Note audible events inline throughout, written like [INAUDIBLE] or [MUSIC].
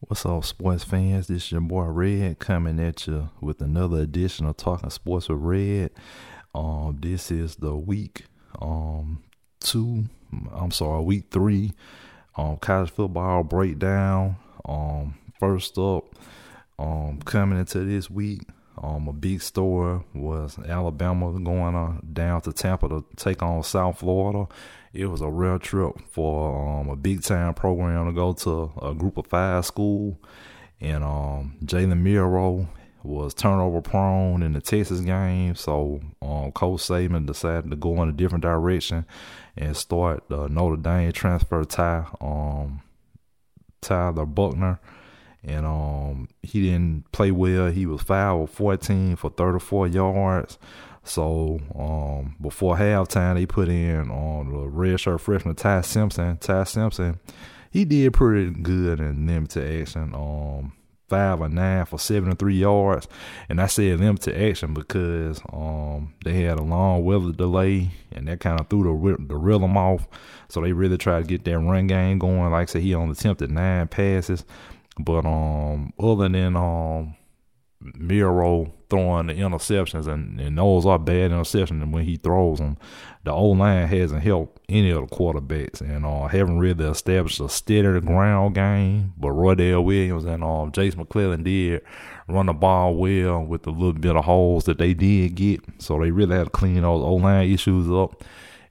What's up, sports fans? This is your boy Red coming at you with another edition of Talking Sports with Red. Um, this is the week um two. I'm sorry, week three. Um, college football breakdown. Um, first up, um, coming into this week, um, a big story was Alabama going on down to Tampa to take on South Florida. It was a real trip for um, a big time program to go to a group of five school, and um, Jalen Milroe was turnover prone in the Texas game, so um, Coach Saban decided to go in a different direction and start the Notre Dame transfer Ty um, Tyler Buchner and um he didn't play well. He was fouled 14 for 34 yards. So um before halftime, they put in on the redshirt freshman Ty Simpson. Ty Simpson, he did pretty good in limited action. Um five or nine for 73 yards. And I said limited action because um they had a long weather delay and that kind of threw the the rhythm off. So they really tried to get that run game going. Like I said, he only attempted nine passes. But um, other than um, Milroe throwing the interceptions, and, and those are bad interceptions, and when he throws them, the old line hasn't helped any of the quarterbacks, and uh, haven't really established a steady ground game. But Roydell Williams and um, Jase McClellan did run the ball well with the little bit of holes that they did get, so they really had to clean those old line issues up.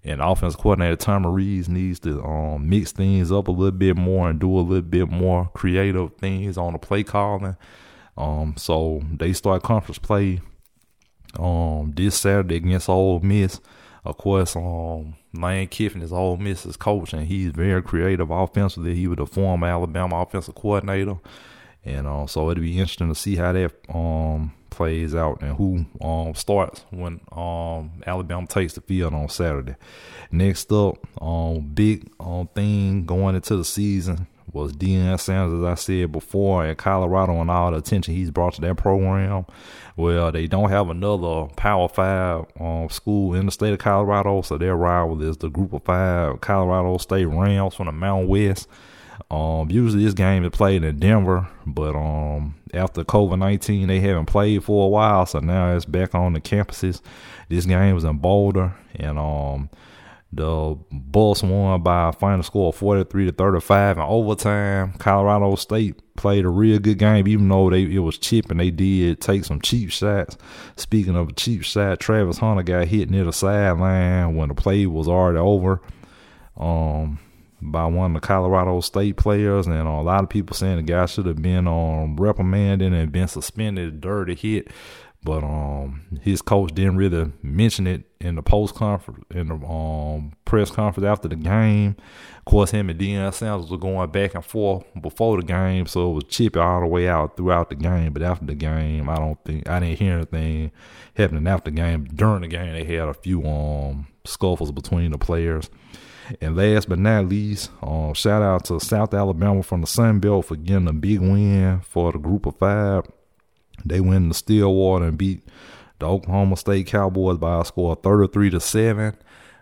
And offense coordinator Tom Rees needs to um, mix things up a little bit more and do a little bit more creative things on the play calling. Um, so they start conference play um, this Saturday against Ole Miss. Of course, um, Lane Kiffin is Ole Miss's coach, and he's very creative offensively. He was a former Alabama offensive coordinator, and uh, so it'll be interesting to see how that um plays out and who um starts when um Alabama takes the field on Saturday. Next up, um big um thing going into the season was Deion Sanders, as I said before, in Colorado and all the attention he's brought to that program. Well, they don't have another Power Five um, school in the state of Colorado, so their rival is the Group of Five Colorado State Rams from the Mountain West. Um, usually this game is played in Denver, but um, after COVID nineteen, they haven't played for a while, so now it's back on the campuses. This game was in Boulder, and um, the Buffs won by a final score of forty three to thirty five in overtime. Colorado State played a real good game, even though they it was cheap and they did take some cheap shots. Speaking of a cheap shot, Travis Hunter got hit near the sideline when the play was already over. Um, by one of the Colorado State players, and a lot of people saying the guy should have been um, reprimanded and been suspended. Dirty hit, but um, his coach didn't really mention it in the post conference, in the um press conference after the game. Of course, him and Deion Sanders were going back and forth before the game, so it was chippy all the way out throughout the game. But after the game, I don't think I didn't hear anything happening after the game. During the game, they had a few um scuffles between the players. And last but not least, um, shout out to South Alabama from the Sun Belt for getting a big win for the group of five. They went to Stillwater and beat the Oklahoma State Cowboys by a score of 33 to 7.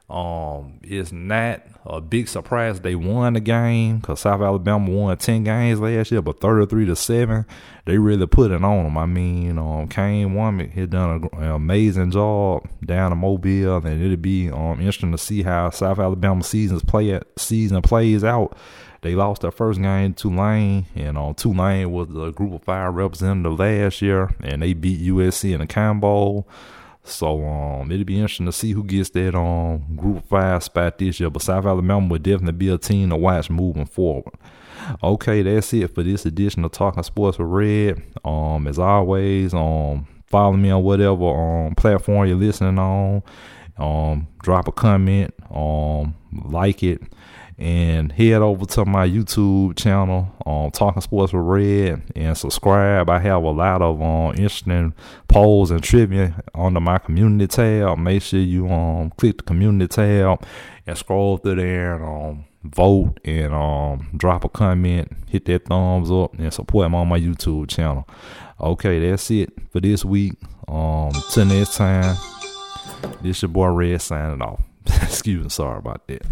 Um, it's not a big surprise they won the game because South Alabama won 10 games last year, but 33 to 7, they really put it on them. I mean, um, Kane Wommack had done an amazing job down in Mobile, and it'll be um, interesting to see how South Alabama seasons play season plays out. They lost their first game to Tulane, and um, Tulane was the group of five representative last year, and they beat USC in the Cotton Bowl. So um, it'll be interesting to see who gets that um group five spot this year. But South Alabama would definitely be a team to watch moving forward. Okay, that's it for this edition of Talking Sports with Red. Um, as always, um, follow me on whatever um platform you're listening on. Um, drop a comment, um, like it and head over to my YouTube channel on um, Talking Sports with Red and subscribe. I have a lot of um, interesting polls and trivia under my community tab. Make sure you um click the community tab and scroll through there and um vote and um drop a comment, hit that thumbs up and support me on my YouTube channel. Okay, that's it for this week. Um till next time. This your boy Red signing off. [LAUGHS] Excuse me, sorry about that.